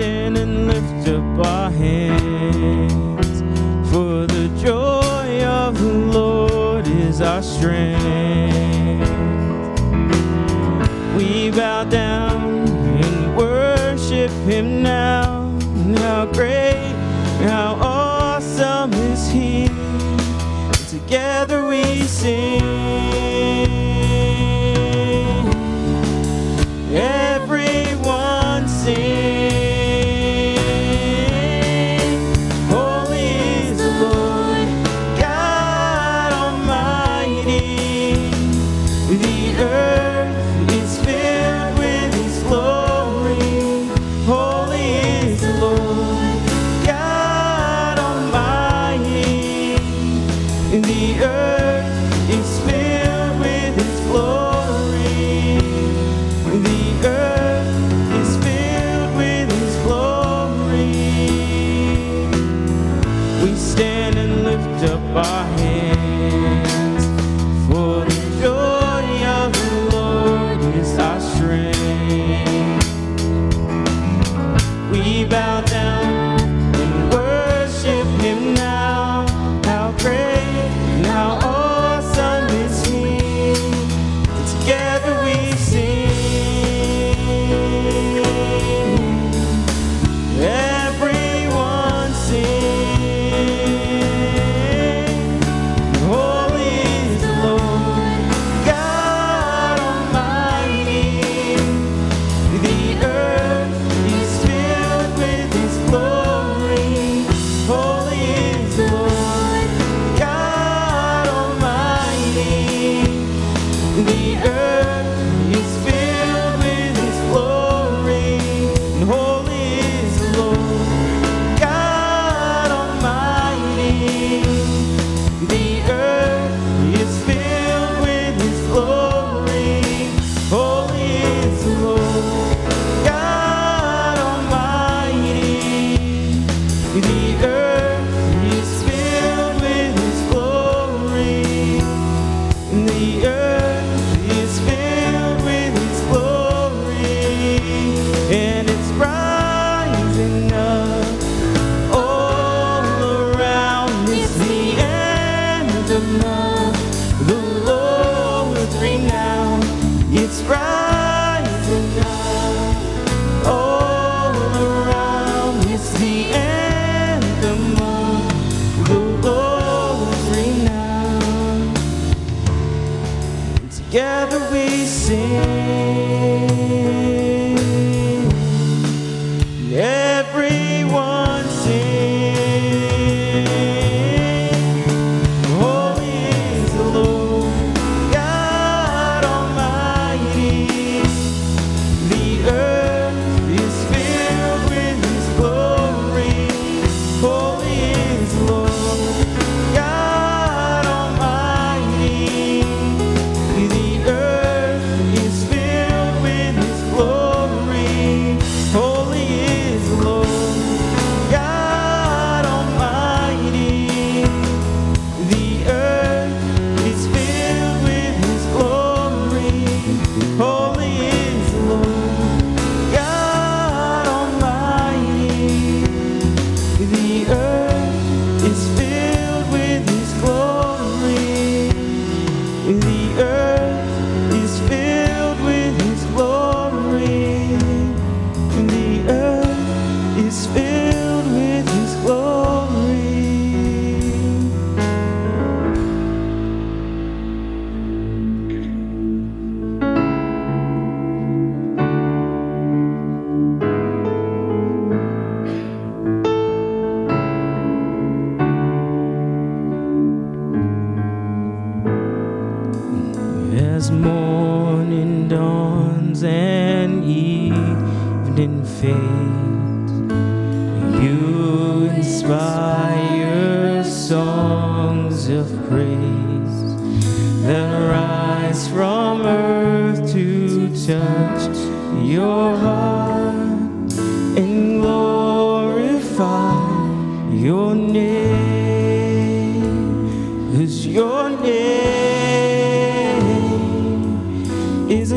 stand and lift up our hands.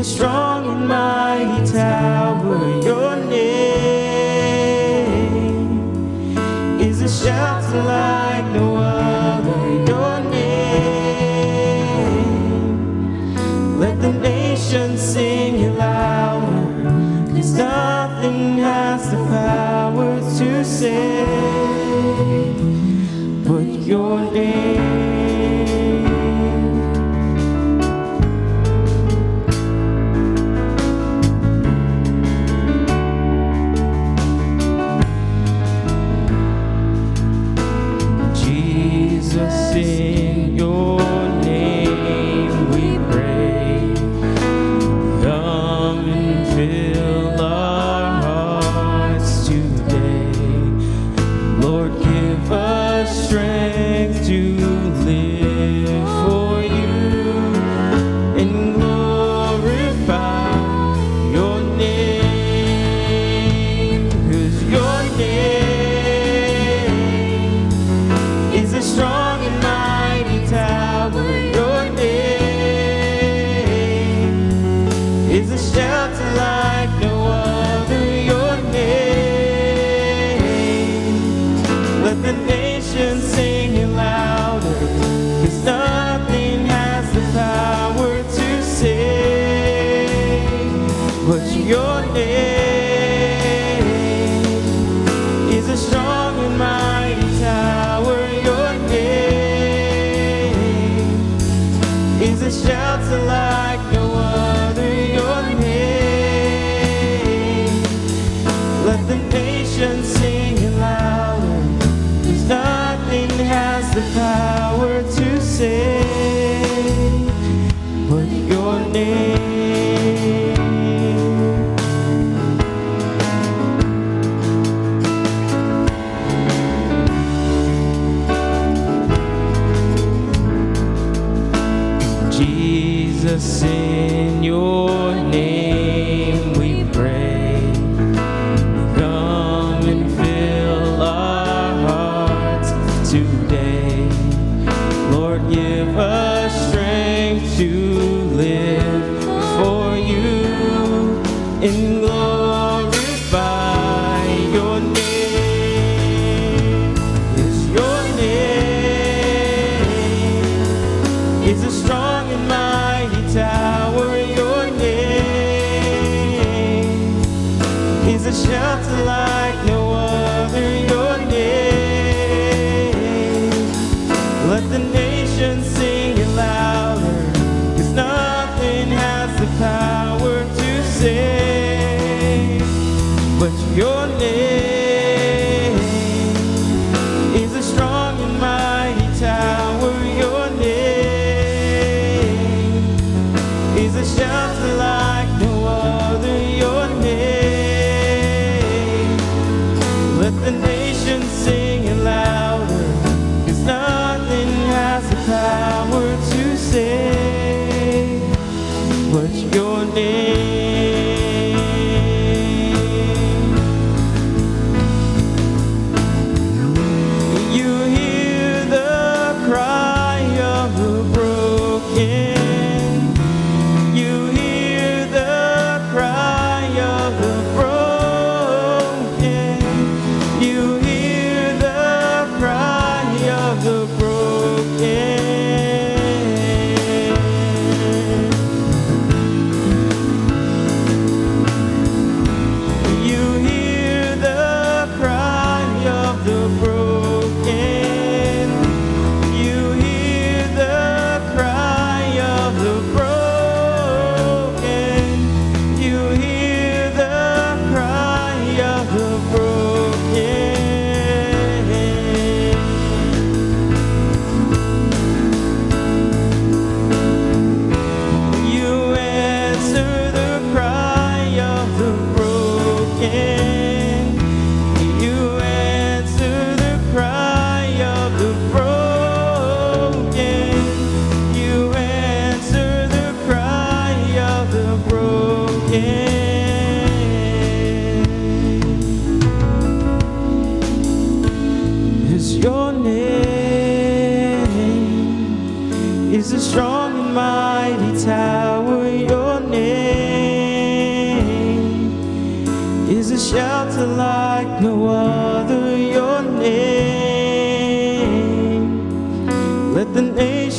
strong and mighty tower. Your name is a shelter like no other. Your name, let the nations sing you louder. Cause nothing has the power to say.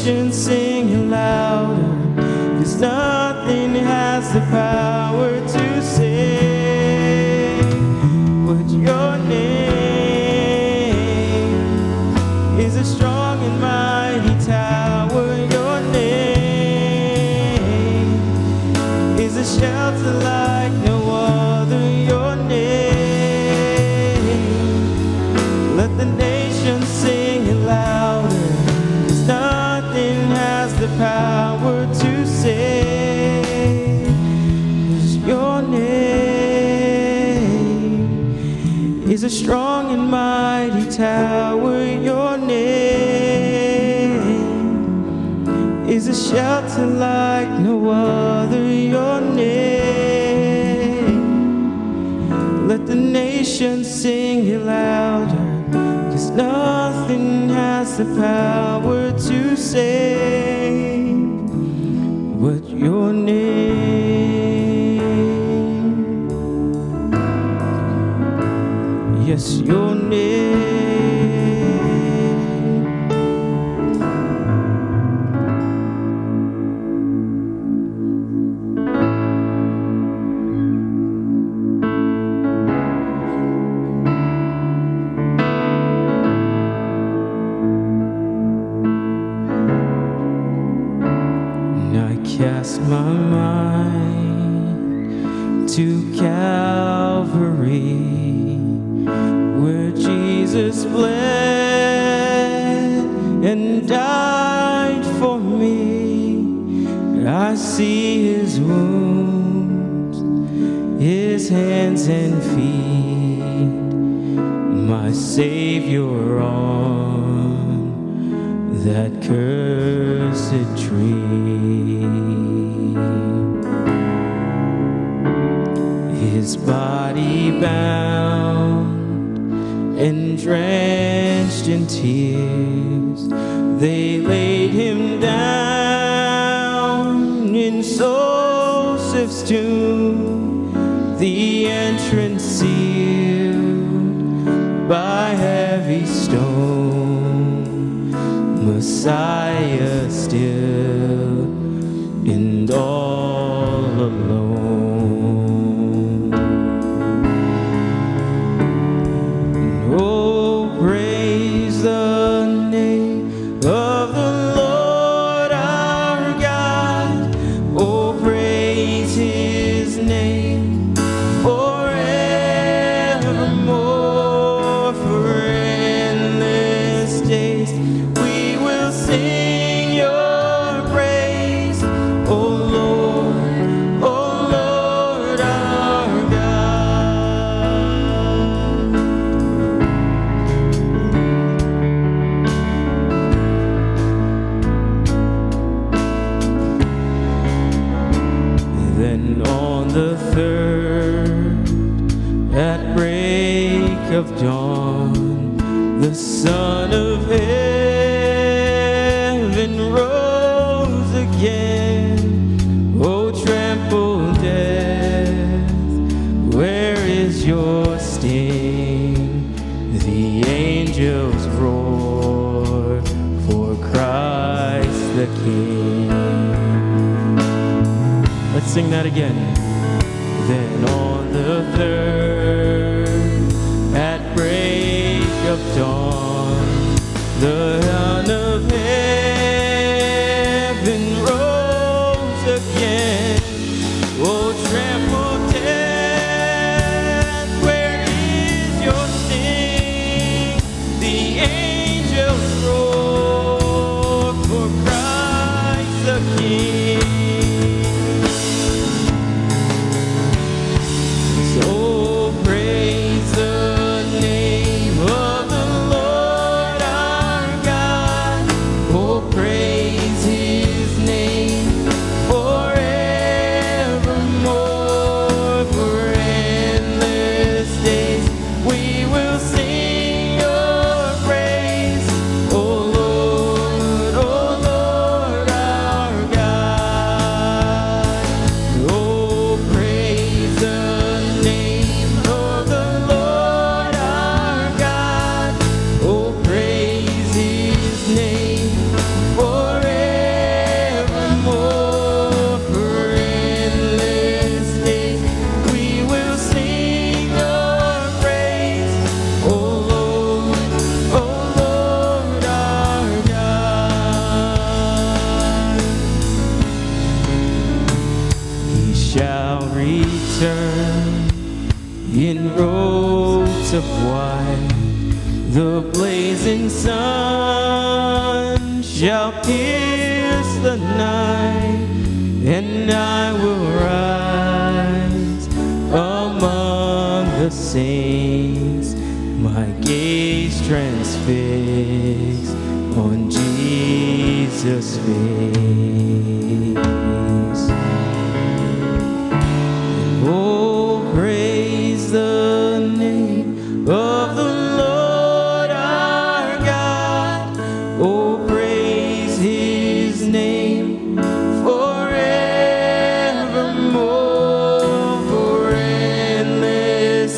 Nations to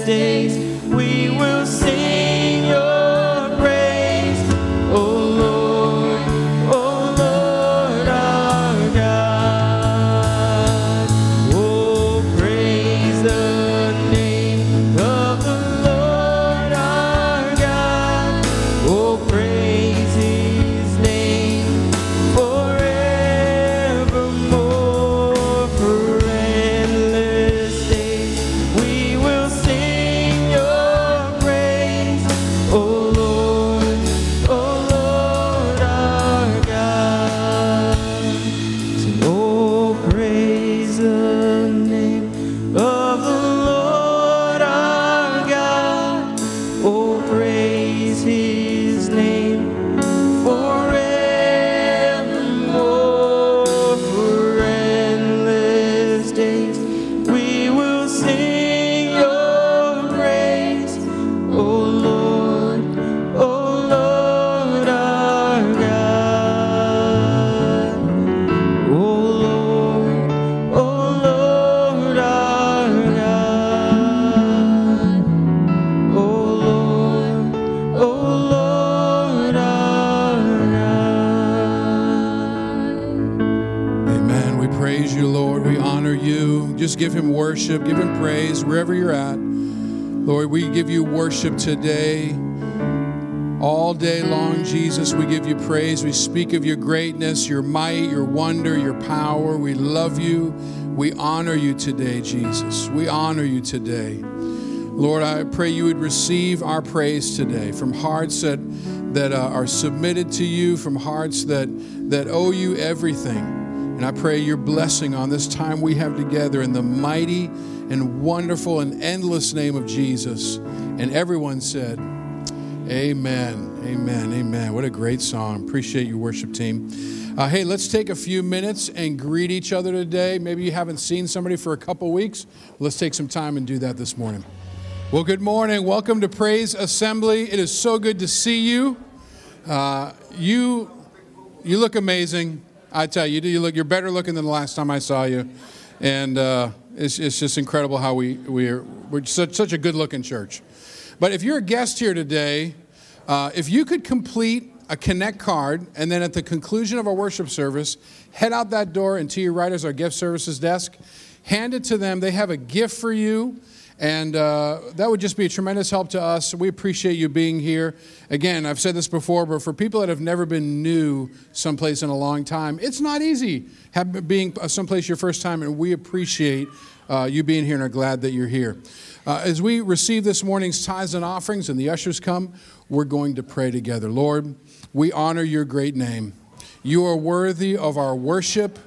days worship today. All day long, Jesus, we give you praise. We speak of your greatness, your might, your wonder, your power. We love you. We honor you today, Jesus. We honor you today. Lord, I pray you would receive our praise today from hearts that, that uh, are submitted to you, from hearts that, that owe you everything. And I pray your blessing on this time we have together in the mighty and wonderful and endless name of Jesus. And everyone said, Amen. Amen. Amen. What a great song. Appreciate your worship team. Uh, hey, let's take a few minutes and greet each other today. Maybe you haven't seen somebody for a couple weeks. Let's take some time and do that this morning. Well, good morning. Welcome to Praise Assembly. It is so good to see you. Uh, you, you look amazing. I tell you, you look. You're better looking than the last time I saw you, and uh, it's, it's just incredible how we we're we're such, such a good-looking church. But if you're a guest here today, uh, if you could complete a Connect card, and then at the conclusion of our worship service, head out that door and to your right is our gift services desk. Hand it to them. They have a gift for you. And uh, that would just be a tremendous help to us. We appreciate you being here. Again, I've said this before, but for people that have never been new someplace in a long time, it's not easy being someplace your first time, and we appreciate uh, you being here and are glad that you're here. Uh, as we receive this morning's tithes and offerings and the ushers come, we're going to pray together. Lord, we honor your great name. You are worthy of our worship,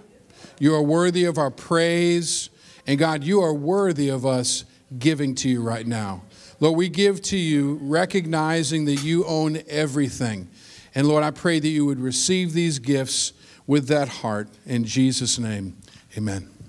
you are worthy of our praise, and God, you are worthy of us giving to you right now. Lord, we give to you recognizing that you own everything. And Lord, I pray that you would receive these gifts with that heart. In Jesus' name, amen.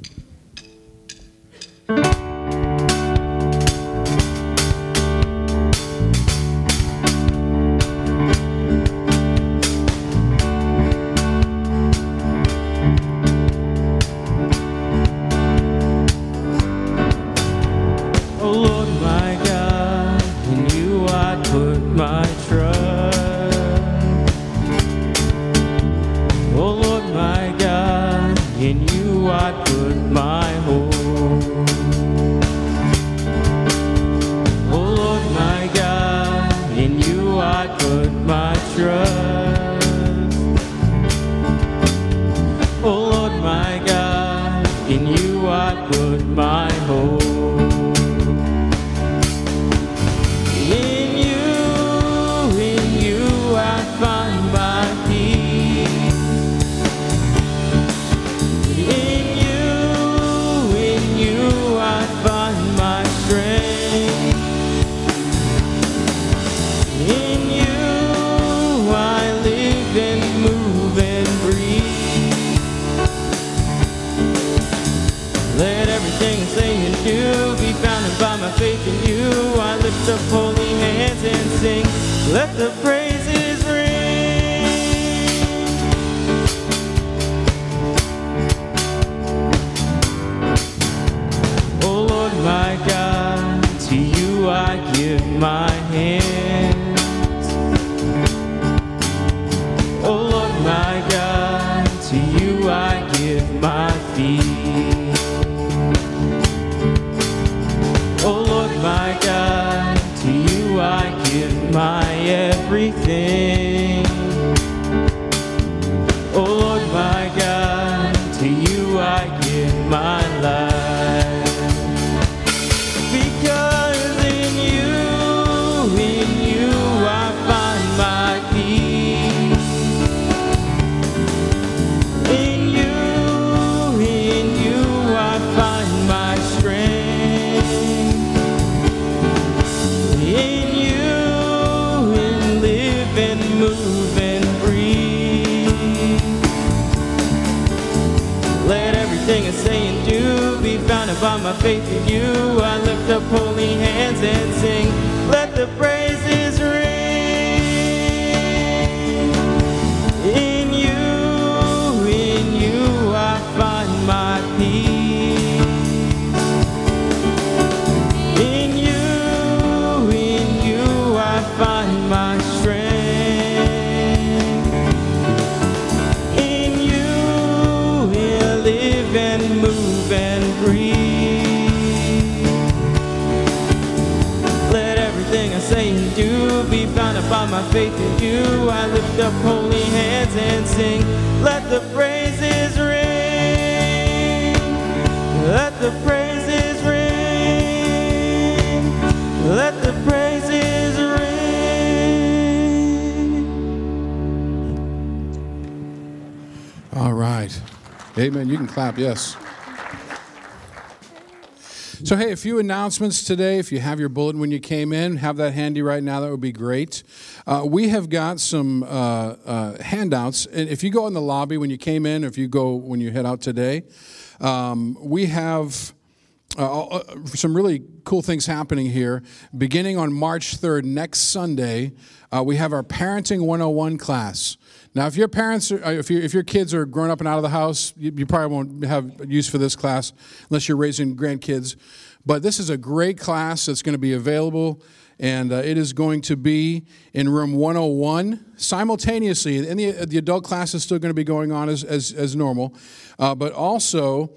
Everything I say and do be founded by my faith in you. I lift up holy hands and sing. Let the praises ring. Let the praises ring. Let the praises ring. All right. Amen. You can clap, yes. So, hey, a few announcements today. If you have your bulletin when you came in, have that handy right now. That would be great. Uh, we have got some uh, uh, handouts. And if you go in the lobby when you came in, or if you go when you head out today, um, we have. Uh, uh, some really cool things happening here. Beginning on March 3rd, next Sunday, uh, we have our Parenting 101 class. Now, if your parents, are, uh, if, if your kids are grown up and out of the house, you, you probably won't have use for this class unless you're raising grandkids. But this is a great class that's going to be available, and uh, it is going to be in room 101 simultaneously. And the, the adult class is still going to be going on as, as, as normal, uh, but also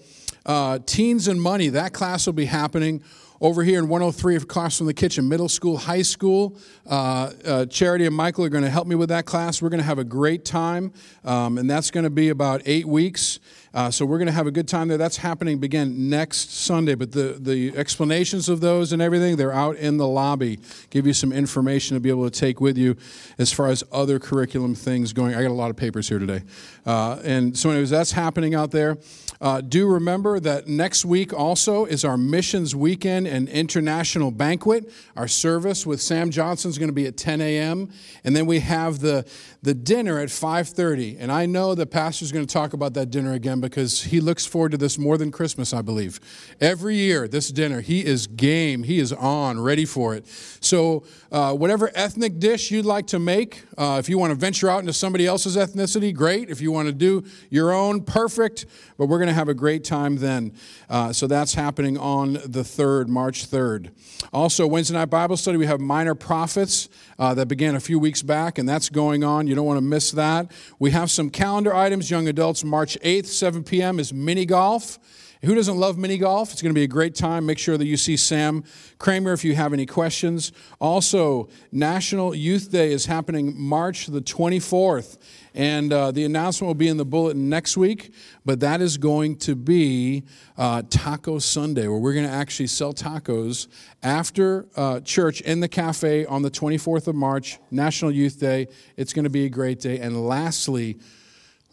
uh, Teens and Money, that class will be happening over here in 103 across from the kitchen, middle school, high school. Uh, uh, Charity and Michael are going to help me with that class. We're going to have a great time, um, and that's going to be about eight weeks. Uh, so we're going to have a good time there. That's happening again next Sunday, but the, the explanations of those and everything, they're out in the lobby. Give you some information to be able to take with you as far as other curriculum things going. I got a lot of papers here today. Uh, and so anyways, that's happening out there. Uh, do remember that next week also is our missions weekend and international banquet. Our service with Sam Johnson is going to be at 10 a.m. And then we have the, the dinner at 5.30. And I know the pastor's going to talk about that dinner again because he looks forward to this more than Christmas, I believe. Every year, this dinner, he is game. He is on, ready for it. So uh, whatever ethnic dish you'd like to make, uh, if you want to venture out into somebody else's ethnicity, great. If you want to do your own, perfect. But we're going to have a great time then. Uh, so that's happening on the 3rd, March 3rd. Also, Wednesday night Bible study, we have Minor Prophets uh, that began a few weeks back, and that's going on. You don't want to miss that. We have some calendar items. Young adults, March 8th, 7 p.m. is mini golf. Who doesn't love mini golf? It's going to be a great time. Make sure that you see Sam Kramer if you have any questions. Also, National Youth Day is happening March the 24th. And uh, the announcement will be in the bulletin next week, but that is going to be uh, Taco Sunday, where we're going to actually sell tacos after uh, church in the cafe on the 24th of March, National Youth Day. It's going to be a great day. And lastly,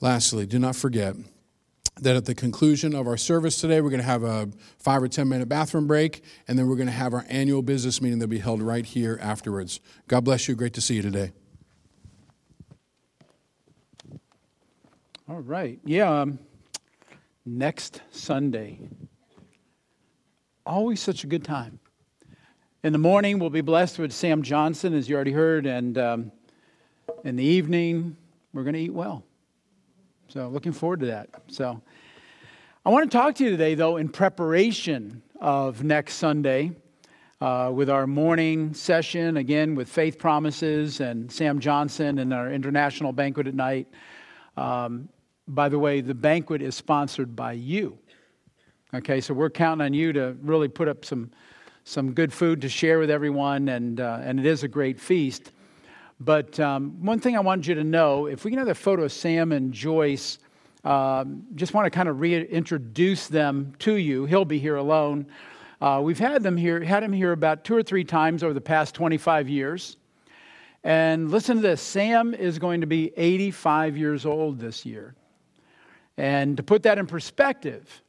lastly, do not forget that at the conclusion of our service today, we're going to have a five or 10 minute bathroom break, and then we're going to have our annual business meeting that'll be held right here afterwards. God bless you. Great to see you today. All right. Yeah. Um, next Sunday. Always such a good time. In the morning, we'll be blessed with Sam Johnson, as you already heard, and um, in the evening, we're going to eat well. So, looking forward to that. So, I want to talk to you today, though, in preparation of next Sunday uh, with our morning session, again with Faith Promises and Sam Johnson and our international banquet at night. Um, by the way, the banquet is sponsored by you. Okay, so we're counting on you to really put up some, some good food to share with everyone, and, uh, and it is a great feast. But um, one thing I wanted you to know if we can have a photo of Sam and Joyce, um, just want to kind of reintroduce them to you. He'll be here alone. Uh, we've had them here, had him here about two or three times over the past 25 years. And listen to this Sam is going to be 85 years old this year. And to put that in perspective,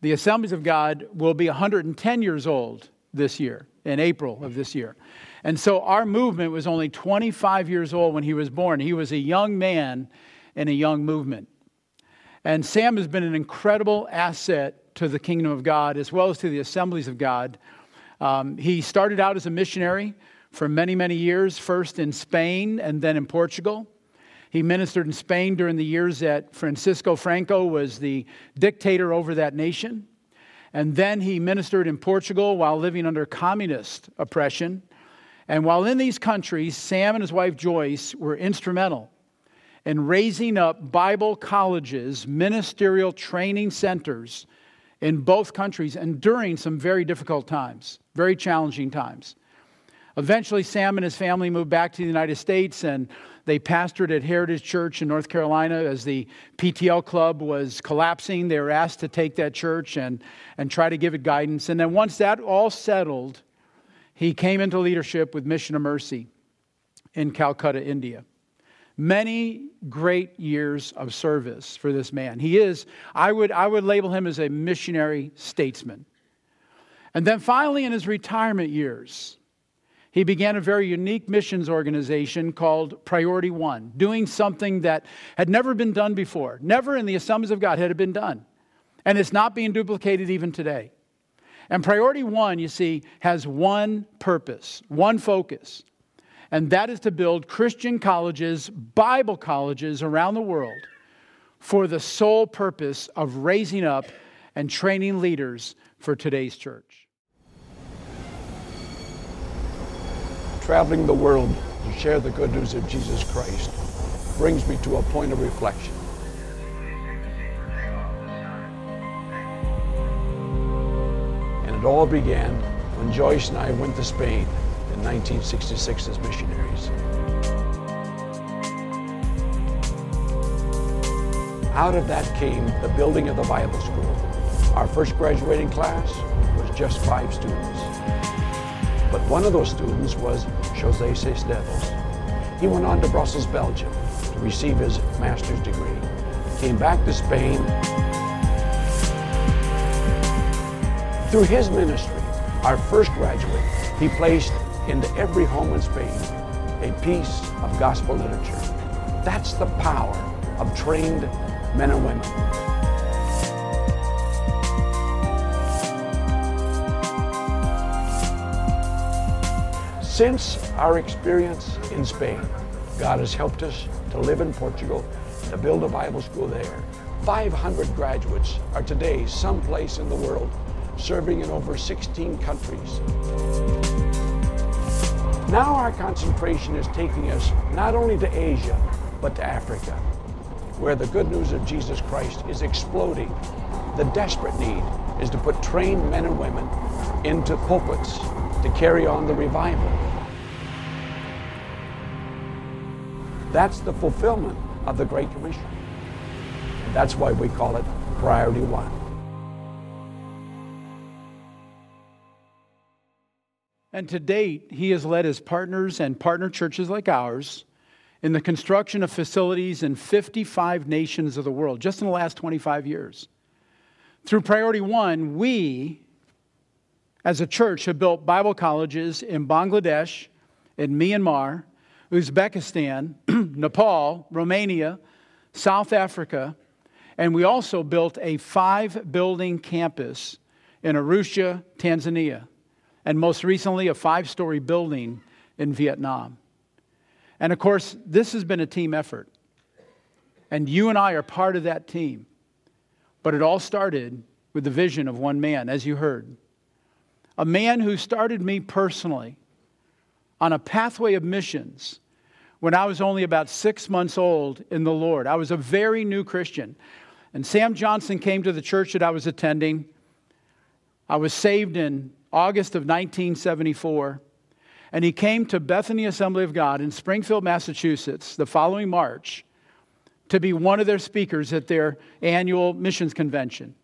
the Assemblies of God will be 110 years old this year, in April of this year. And so our movement was only 25 years old when he was born. He was a young man in a young movement. And Sam has been an incredible asset to the kingdom of God as well as to the assemblies of God. Um, he started out as a missionary for many, many years, first in Spain and then in Portugal. He ministered in Spain during the years that Francisco Franco was the dictator over that nation. And then he ministered in Portugal while living under communist oppression. And while in these countries, Sam and his wife Joyce were instrumental in raising up Bible colleges, ministerial training centers in both countries and during some very difficult times, very challenging times. Eventually, Sam and his family moved back to the United States and they pastored at Heritage Church in North Carolina as the PTL club was collapsing. They were asked to take that church and, and try to give it guidance. And then, once that all settled, he came into leadership with Mission of Mercy in Calcutta, India. Many great years of service for this man. He is, I would, I would label him as a missionary statesman. And then finally, in his retirement years, he began a very unique missions organization called Priority One, doing something that had never been done before. Never in the assemblies of God had it been done. And it's not being duplicated even today. And Priority One, you see, has one purpose, one focus and that is to build Christian colleges, Bible colleges around the world for the sole purpose of raising up and training leaders for today's church. Traveling the world to share the good news of Jesus Christ brings me to a point of reflection. It all began when Joyce and I went to Spain in 1966 as missionaries. Out of that came the building of the Bible school. Our first graduating class was just five students. But one of those students was Jose Cisneros. He went on to Brussels, Belgium to receive his master's degree. Came back to Spain. Through his ministry, our first graduate, he placed into every home in Spain a piece of gospel literature. That's the power of trained men and women. Since our experience in Spain, God has helped us to live in Portugal, to build a Bible school there. 500 graduates are today someplace in the world serving in over 16 countries. Now our concentration is taking us not only to Asia, but to Africa, where the good news of Jesus Christ is exploding. The desperate need is to put trained men and women into pulpits to carry on the revival. That's the fulfillment of the Great Commission. That's why we call it Priority One. And to date, he has led his partners and partner churches like ours in the construction of facilities in 55 nations of the world just in the last 25 years. Through Priority One, we, as a church, have built Bible colleges in Bangladesh, in Myanmar, Uzbekistan, Nepal, Romania, South Africa, and we also built a five building campus in Arusha, Tanzania and most recently, a five story building in Vietnam. And of course, this has been a team effort. And you and I are part of that team. But it all started with the vision of one man, as you heard. A man who started me personally on a pathway of missions when I was only about six months old in the Lord. I was a very new Christian. And Sam Johnson came to the church that I was attending. I was saved in August of 1974. And he came to Bethany Assembly of God in Springfield, Massachusetts, the following March to be one of their speakers at their annual missions convention.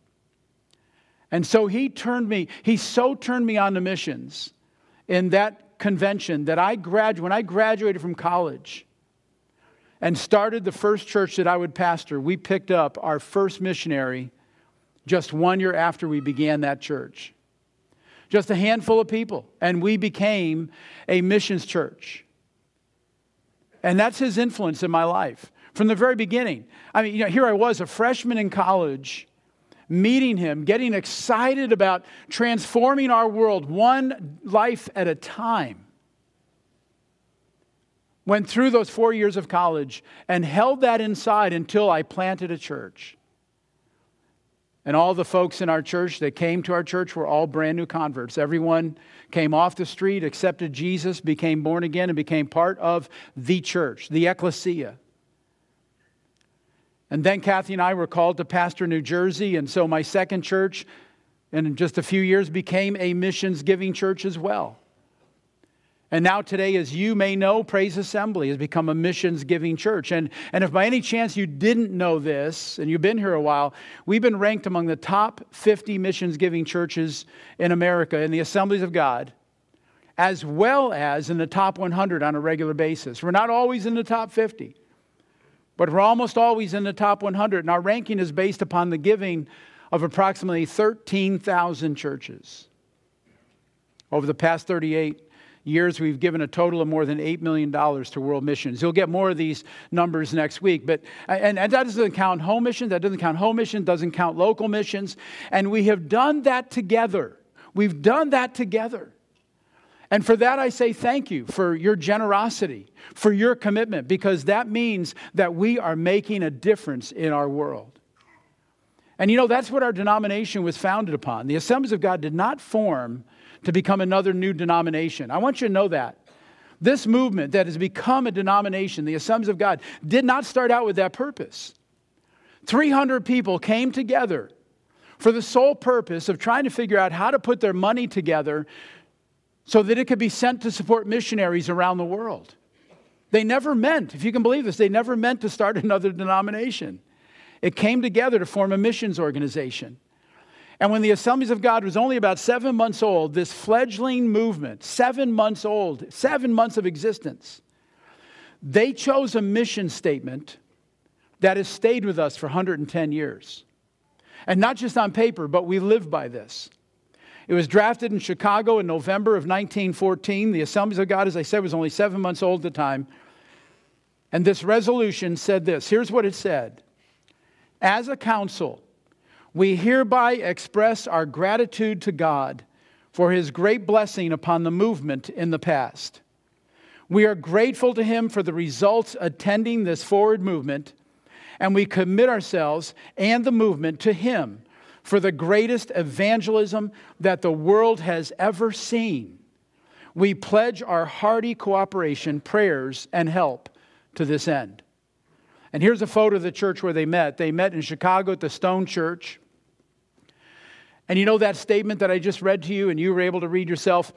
And so he turned me, he so turned me on to missions in that convention that I grad, when I graduated from college and started the first church that I would pastor, we picked up our first missionary just one year after we began that church. Just a handful of people, and we became a missions church. And that's his influence in my life from the very beginning. I mean, you know, here I was, a freshman in college, meeting him, getting excited about transforming our world one life at a time. Went through those four years of college and held that inside until I planted a church. And all the folks in our church that came to our church were all brand new converts. Everyone came off the street, accepted Jesus, became born again, and became part of the church, the ecclesia. And then Kathy and I were called to pastor New Jersey. And so my second church, in just a few years, became a missions giving church as well. And now, today, as you may know, Praise Assembly has become a missions giving church. And, and if by any chance you didn't know this and you've been here a while, we've been ranked among the top 50 missions giving churches in America in the Assemblies of God, as well as in the top 100 on a regular basis. We're not always in the top 50, but we're almost always in the top 100. And our ranking is based upon the giving of approximately 13,000 churches. Over the past 38 years, we've given a total of more than $8 million to world missions. You'll get more of these numbers next week. But, and, and that doesn't count home missions, that doesn't count home missions, doesn't count local missions. And we have done that together. We've done that together. And for that, I say thank you for your generosity, for your commitment, because that means that we are making a difference in our world. And you know, that's what our denomination was founded upon. The Assemblies of God did not form to become another new denomination. I want you to know that. This movement that has become a denomination, the Assemblies of God, did not start out with that purpose. 300 people came together for the sole purpose of trying to figure out how to put their money together so that it could be sent to support missionaries around the world. They never meant, if you can believe this, they never meant to start another denomination. It came together to form a missions organization. And when the Assemblies of God was only about seven months old, this fledgling movement, seven months old, seven months of existence, they chose a mission statement that has stayed with us for 110 years. And not just on paper, but we live by this. It was drafted in Chicago in November of 1914. The Assemblies of God, as I said, was only seven months old at the time. And this resolution said this here's what it said As a council, we hereby express our gratitude to God for his great blessing upon the movement in the past. We are grateful to him for the results attending this forward movement, and we commit ourselves and the movement to him for the greatest evangelism that the world has ever seen. We pledge our hearty cooperation, prayers, and help to this end. And here's a photo of the church where they met. They met in Chicago at the Stone Church. And you know that statement that I just read to you and you were able to read yourself?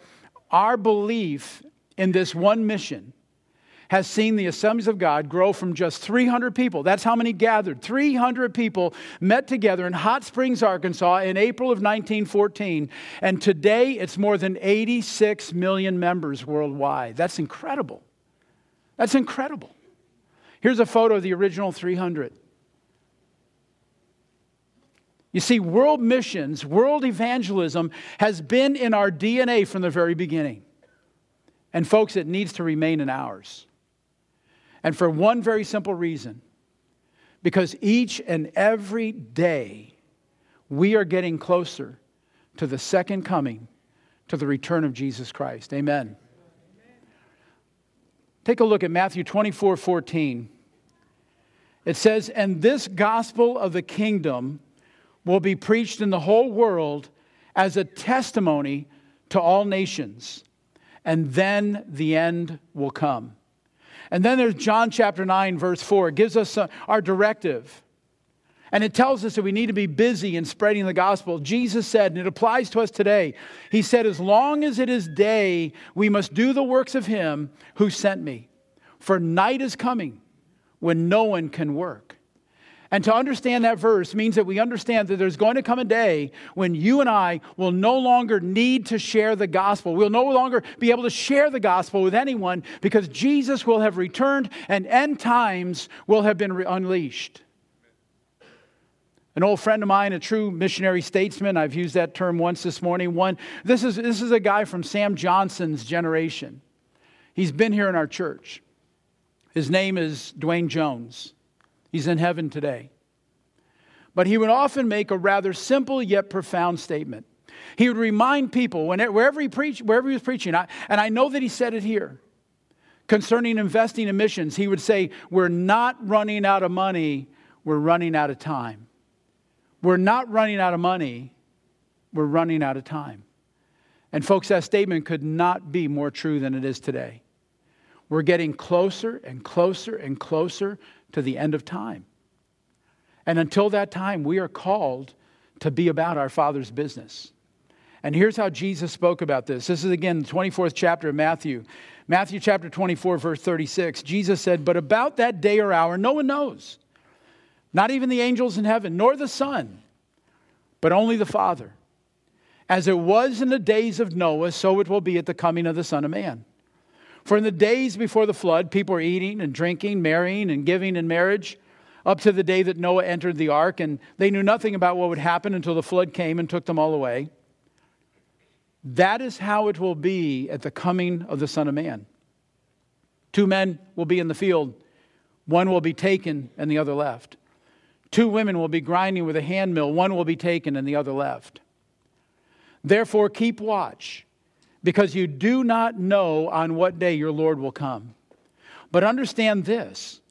Our belief in this one mission has seen the Assemblies of God grow from just 300 people. That's how many gathered. 300 people met together in Hot Springs, Arkansas in April of 1914. And today it's more than 86 million members worldwide. That's incredible. That's incredible. Here's a photo of the original 300. You see, world missions, world evangelism has been in our DNA from the very beginning. And, folks, it needs to remain in ours. And for one very simple reason because each and every day we are getting closer to the second coming to the return of Jesus Christ. Amen. Take a look at Matthew 24 14. It says, And this gospel of the kingdom will be preached in the whole world as a testimony to all nations, and then the end will come. And then there's John chapter 9, verse 4. It gives us uh, our directive. And it tells us that we need to be busy in spreading the gospel. Jesus said, and it applies to us today, He said, As long as it is day, we must do the works of Him who sent me. For night is coming when no one can work. And to understand that verse means that we understand that there's going to come a day when you and I will no longer need to share the gospel. We'll no longer be able to share the gospel with anyone because Jesus will have returned and end times will have been re- unleashed. An old friend of mine, a true missionary statesman, I've used that term once this morning. One, this is, this is a guy from Sam Johnson's generation. He's been here in our church. His name is Dwayne Jones. He's in heaven today. But he would often make a rather simple yet profound statement. He would remind people wherever he preached, wherever he was preaching, and I know that he said it here concerning investing in missions. He would say, "We're not running out of money; we're running out of time. We're not running out of money; we're running out of time." And folks, that statement could not be more true than it is today. We're getting closer and closer and closer to the end of time. And until that time, we are called to be about our Father's business. And here's how Jesus spoke about this. This is again the 24th chapter of Matthew. Matthew chapter 24, verse 36. Jesus said, But about that day or hour, no one knows, not even the angels in heaven, nor the Son, but only the Father. As it was in the days of Noah, so it will be at the coming of the Son of Man. For in the days before the flood, people were eating and drinking, marrying and giving in marriage, up to the day that Noah entered the ark, and they knew nothing about what would happen until the flood came and took them all away. That is how it will be at the coming of the Son of Man. Two men will be in the field, one will be taken and the other left. Two women will be grinding with a hand mill, one will be taken and the other left. Therefore, keep watch because you do not know on what day your Lord will come. But understand this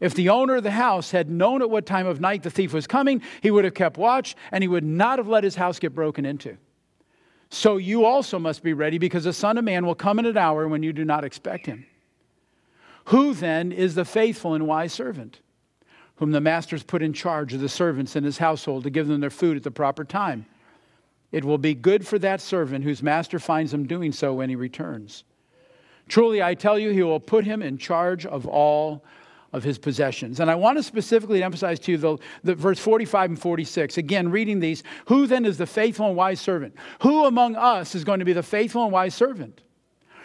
if the owner of the house had known at what time of night the thief was coming, he would have kept watch and he would not have let his house get broken into. So you also must be ready because the Son of Man will come in an hour when you do not expect him. Who then is the faithful and wise servant, whom the master's put in charge of the servants in his household to give them their food at the proper time? It will be good for that servant whose master finds him doing so when he returns. Truly, I tell you, he will put him in charge of all of his possessions. And I want to specifically emphasize to you the, the verse 45 and 46. Again, reading these, who then is the faithful and wise servant? Who among us is going to be the faithful and wise servant?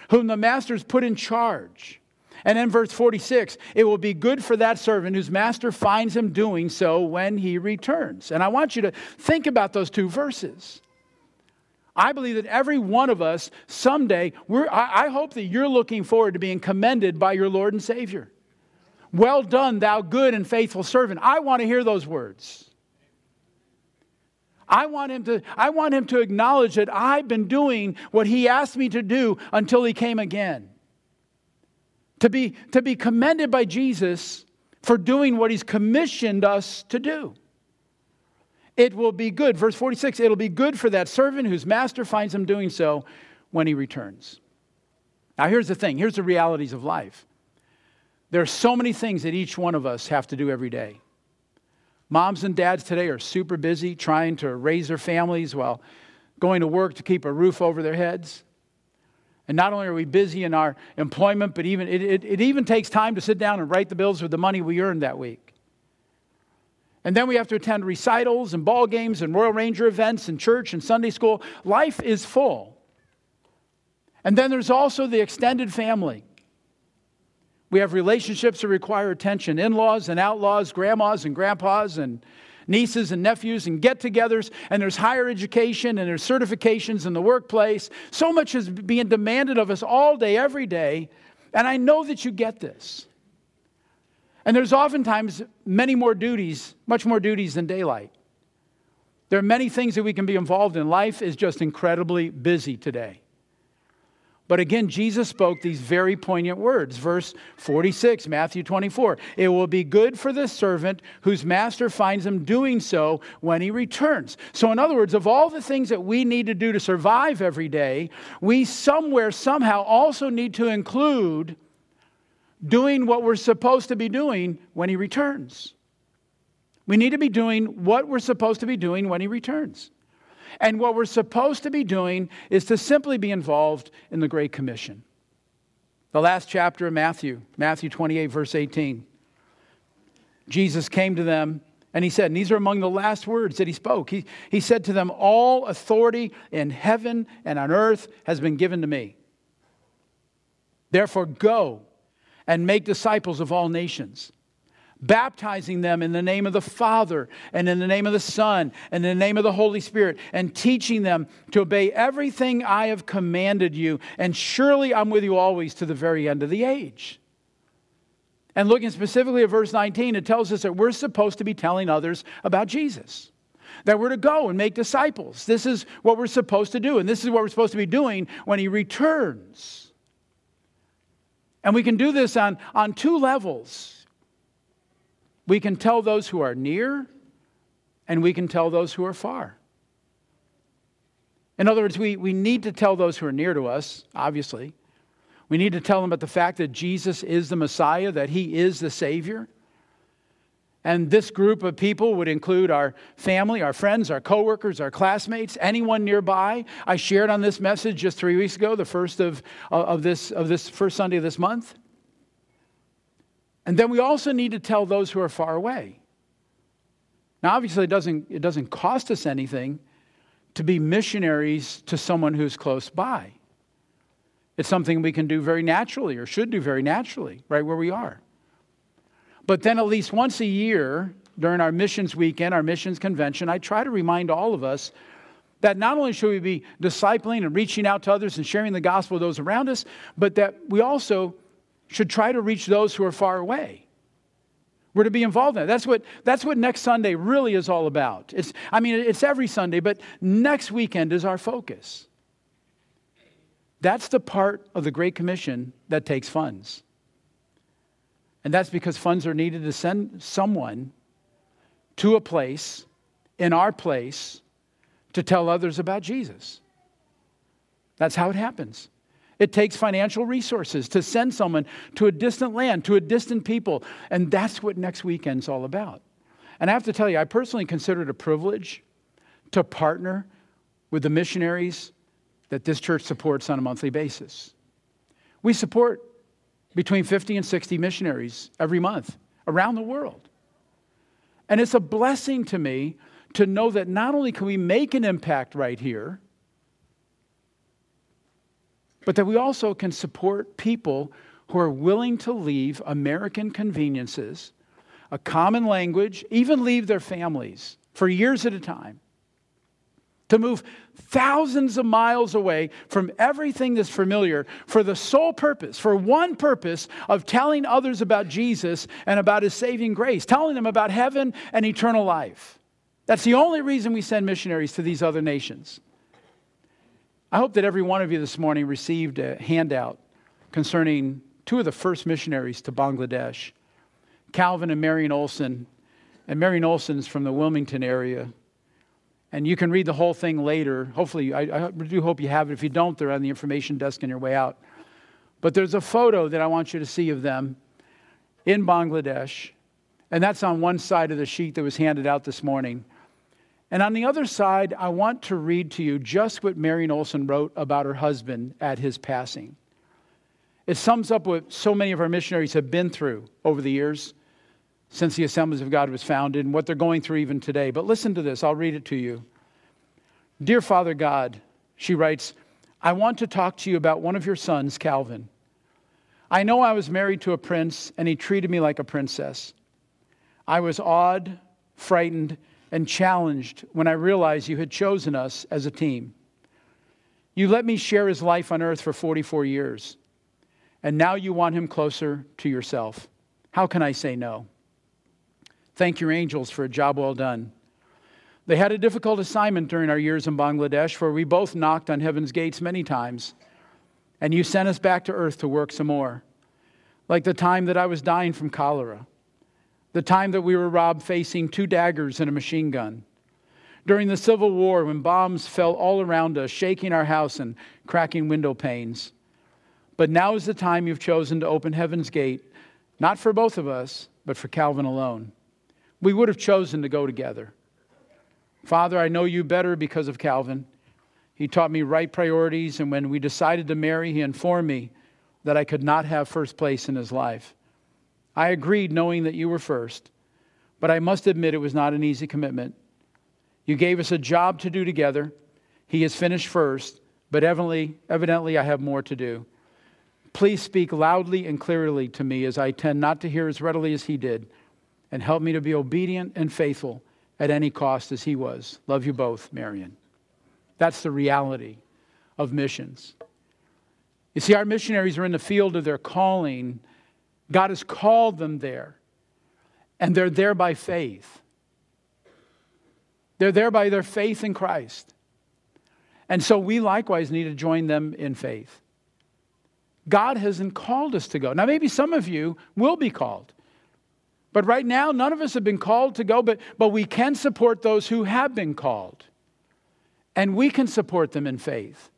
Whom the master's put in charge. And then verse 46, it will be good for that servant whose master finds him doing so when he returns. And I want you to think about those two verses. I believe that every one of us someday, I, I hope that you're looking forward to being commended by your Lord and Savior. Well done, thou good and faithful servant. I want to hear those words. I want him to, I want him to acknowledge that I've been doing what he asked me to do until he came again. To be, to be commended by Jesus for doing what he's commissioned us to do. It will be good. Verse 46 it'll be good for that servant whose master finds him doing so when he returns. Now, here's the thing here's the realities of life. There are so many things that each one of us have to do every day. Moms and dads today are super busy trying to raise their families while going to work to keep a roof over their heads. And not only are we busy in our employment, but even it, it, it even takes time to sit down and write the bills with the money we earned that week. And then we have to attend recitals and ball games and Royal Ranger events and church and Sunday school. Life is full. And then there's also the extended family. We have relationships that require attention in laws and outlaws, grandmas and grandpas, and nieces and nephews, and get togethers. And there's higher education and there's certifications in the workplace. So much is being demanded of us all day, every day. And I know that you get this. And there's oftentimes many more duties, much more duties than daylight. There are many things that we can be involved in. Life is just incredibly busy today. But again, Jesus spoke these very poignant words. Verse 46, Matthew 24. It will be good for the servant whose master finds him doing so when he returns. So, in other words, of all the things that we need to do to survive every day, we somewhere, somehow also need to include doing what we're supposed to be doing when he returns. We need to be doing what we're supposed to be doing when he returns. And what we're supposed to be doing is to simply be involved in the Great Commission. The last chapter of Matthew, Matthew 28, verse 18. Jesus came to them and he said, and these are among the last words that he spoke. He, he said to them, All authority in heaven and on earth has been given to me. Therefore, go and make disciples of all nations baptizing them in the name of the Father and in the name of the Son and in the name of the Holy Spirit, and teaching them to obey everything I have commanded you. And surely I'm with you always to the very end of the age. And looking specifically at verse 19, it tells us that we're supposed to be telling others about Jesus. That we're to go and make disciples. This is what we're supposed to do, and this is what we're supposed to be doing when He returns. And we can do this on, on two levels. We can tell those who are near, and we can tell those who are far. In other words, we, we need to tell those who are near to us, obviously. We need to tell them about the fact that Jesus is the Messiah, that He is the Savior. And this group of people would include our family, our friends, our coworkers, our classmates, anyone nearby. I shared on this message just three weeks ago, the first of, of, this, of this first Sunday of this month. And then we also need to tell those who are far away. Now, obviously, it doesn't, it doesn't cost us anything to be missionaries to someone who's close by. It's something we can do very naturally or should do very naturally, right where we are. But then, at least once a year during our missions weekend, our missions convention, I try to remind all of us that not only should we be discipling and reaching out to others and sharing the gospel with those around us, but that we also should try to reach those who are far away. We're to be involved in that. That's what, that's what next Sunday really is all about. It's, I mean, it's every Sunday, but next weekend is our focus. That's the part of the Great Commission that takes funds. And that's because funds are needed to send someone to a place, in our place, to tell others about Jesus. That's how it happens. It takes financial resources to send someone to a distant land, to a distant people. And that's what next weekend's all about. And I have to tell you, I personally consider it a privilege to partner with the missionaries that this church supports on a monthly basis. We support between 50 and 60 missionaries every month around the world. And it's a blessing to me to know that not only can we make an impact right here, but that we also can support people who are willing to leave American conveniences, a common language, even leave their families for years at a time, to move thousands of miles away from everything that's familiar for the sole purpose, for one purpose of telling others about Jesus and about his saving grace, telling them about heaven and eternal life. That's the only reason we send missionaries to these other nations. I hope that every one of you this morning received a handout concerning two of the first missionaries to Bangladesh, Calvin and Marion Olson. And Marion Olson is from the Wilmington area. And you can read the whole thing later. Hopefully, I, I do hope you have it. If you don't, they're on the information desk on your way out. But there's a photo that I want you to see of them in Bangladesh. And that's on one side of the sheet that was handed out this morning. And on the other side, I want to read to you just what Marion Olson wrote about her husband at his passing. It sums up what so many of our missionaries have been through over the years since the Assemblies of God was founded and what they're going through even today. But listen to this, I'll read it to you. Dear Father God, she writes, I want to talk to you about one of your sons, Calvin. I know I was married to a prince and he treated me like a princess. I was awed, frightened, and challenged when I realized you had chosen us as a team. You let me share his life on earth for 44 years, and now you want him closer to yourself. How can I say no? Thank your angels for a job well done. They had a difficult assignment during our years in Bangladesh, for we both knocked on heaven's gates many times. And you sent us back to earth to work some more. Like the time that I was dying from cholera, the time that we were robbed facing two daggers and a machine gun. During the Civil War, when bombs fell all around us, shaking our house and cracking window panes. But now is the time you've chosen to open heaven's gate, not for both of us, but for Calvin alone. We would have chosen to go together. Father, I know you better because of Calvin. He taught me right priorities, and when we decided to marry, he informed me that I could not have first place in his life. I agreed knowing that you were first, but I must admit it was not an easy commitment. You gave us a job to do together. He has finished first, but evidently, evidently I have more to do. Please speak loudly and clearly to me as I tend not to hear as readily as he did, and help me to be obedient and faithful at any cost as he was. Love you both, Marion. That's the reality of missions. You see, our missionaries are in the field of their calling. God has called them there, and they're there by faith. They're there by their faith in Christ. And so we likewise need to join them in faith. God hasn't called us to go. Now, maybe some of you will be called. But right now, none of us have been called to go, but, but we can support those who have been called. And we can support them in faith.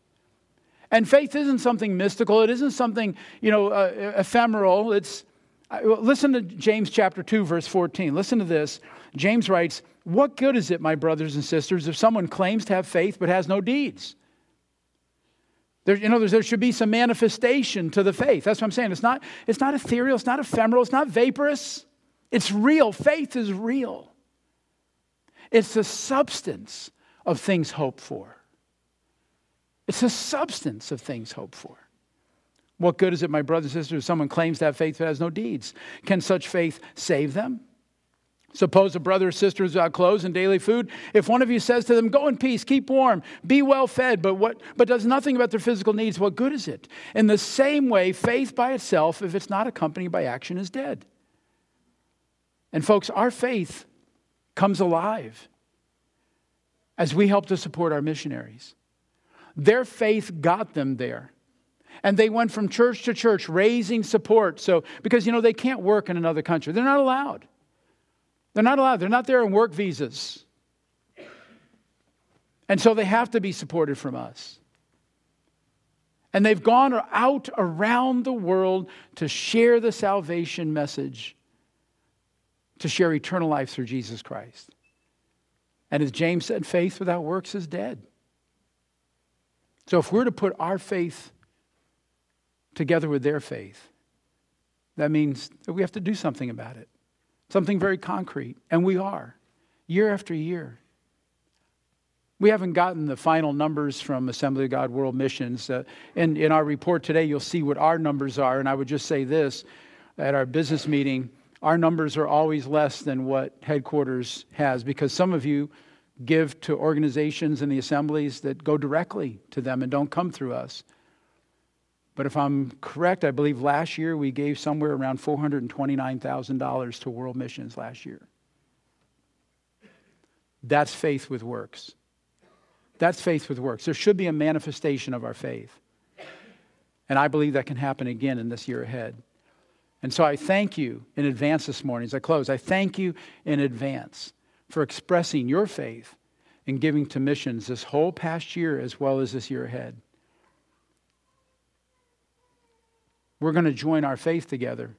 And faith isn't something mystical, it isn't something, you know, uh, ephemeral. It's, uh, listen to James chapter 2, verse 14. Listen to this. James writes, What good is it, my brothers and sisters, if someone claims to have faith but has no deeds? There, you know, there should be some manifestation to the faith. That's what I'm saying. It's not, it's not ethereal, it's not ephemeral, it's not vaporous. It's real. Faith is real. It's the substance of things hoped for. It's the substance of things hoped for. What good is it, my brothers and sisters, if someone claims to have faith but has no deeds? Can such faith save them? Suppose a brother or sister is without clothes and daily food. If one of you says to them, Go in peace, keep warm, be well fed, but, what, but does nothing about their physical needs, what good is it? In the same way, faith by itself, if it's not accompanied by action, is dead. And folks, our faith comes alive as we help to support our missionaries. Their faith got them there. And they went from church to church raising support. So, because, you know, they can't work in another country, they're not allowed. They're not allowed. They're not there on work visas. And so they have to be supported from us. And they've gone out around the world to share the salvation message to share eternal life through Jesus Christ. And as James said, faith without works is dead. So if we're to put our faith together with their faith, that means that we have to do something about it, something very concrete. And we are, year after year. We haven't gotten the final numbers from Assembly of God World Missions. Uh, in, in our report today, you'll see what our numbers are. And I would just say this at our business meeting our numbers are always less than what headquarters has because some of you give to organizations and the assemblies that go directly to them and don't come through us. But if I'm correct, I believe last year we gave somewhere around $429,000 to world missions last year. That's faith with works. That's faith with works. There should be a manifestation of our faith. And I believe that can happen again in this year ahead. And so I thank you in advance this morning as I close. I thank you in advance for expressing your faith and giving to missions this whole past year as well as this year ahead. We're going to join our faith together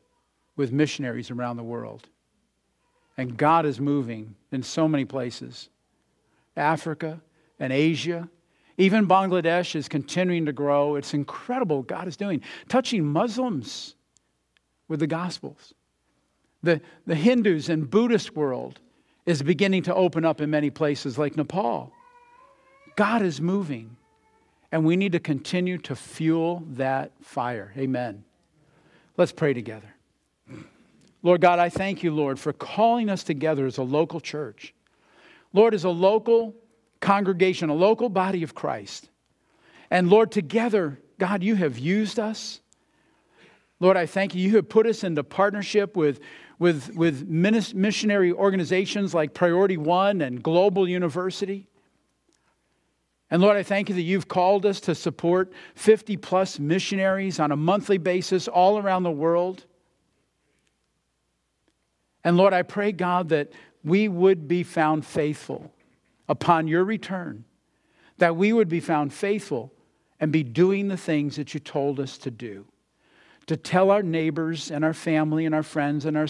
with missionaries around the world. And God is moving in so many places Africa and Asia. Even Bangladesh is continuing to grow. It's incredible God is doing, touching Muslims with the Gospels. The, the Hindus and Buddhist world is beginning to open up in many places like Nepal. God is moving, and we need to continue to fuel that fire. Amen. Let's pray together. Lord God, I thank you, Lord, for calling us together as a local church. Lord, as a local congregation, a local body of Christ. And Lord, together, God, you have used us. Lord, I thank you. You have put us into partnership with, with, with missionary organizations like Priority One and Global University. And Lord, I thank you that you've called us to support 50 plus missionaries on a monthly basis all around the world. And Lord, I pray, God, that we would be found faithful upon your return, that we would be found faithful and be doing the things that you told us to do. To tell our neighbors and our family and our friends and our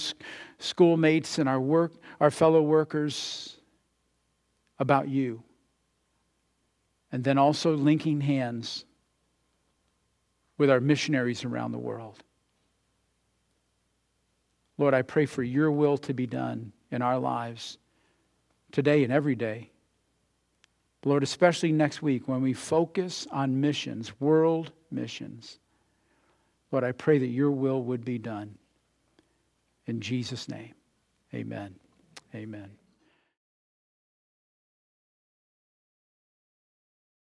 schoolmates and our work, our fellow workers about you. And then also linking hands with our missionaries around the world. Lord, I pray for your will to be done in our lives today and every day. Lord, especially next week when we focus on missions, world missions. Lord, I pray that your will would be done. In Jesus' name, amen. Amen.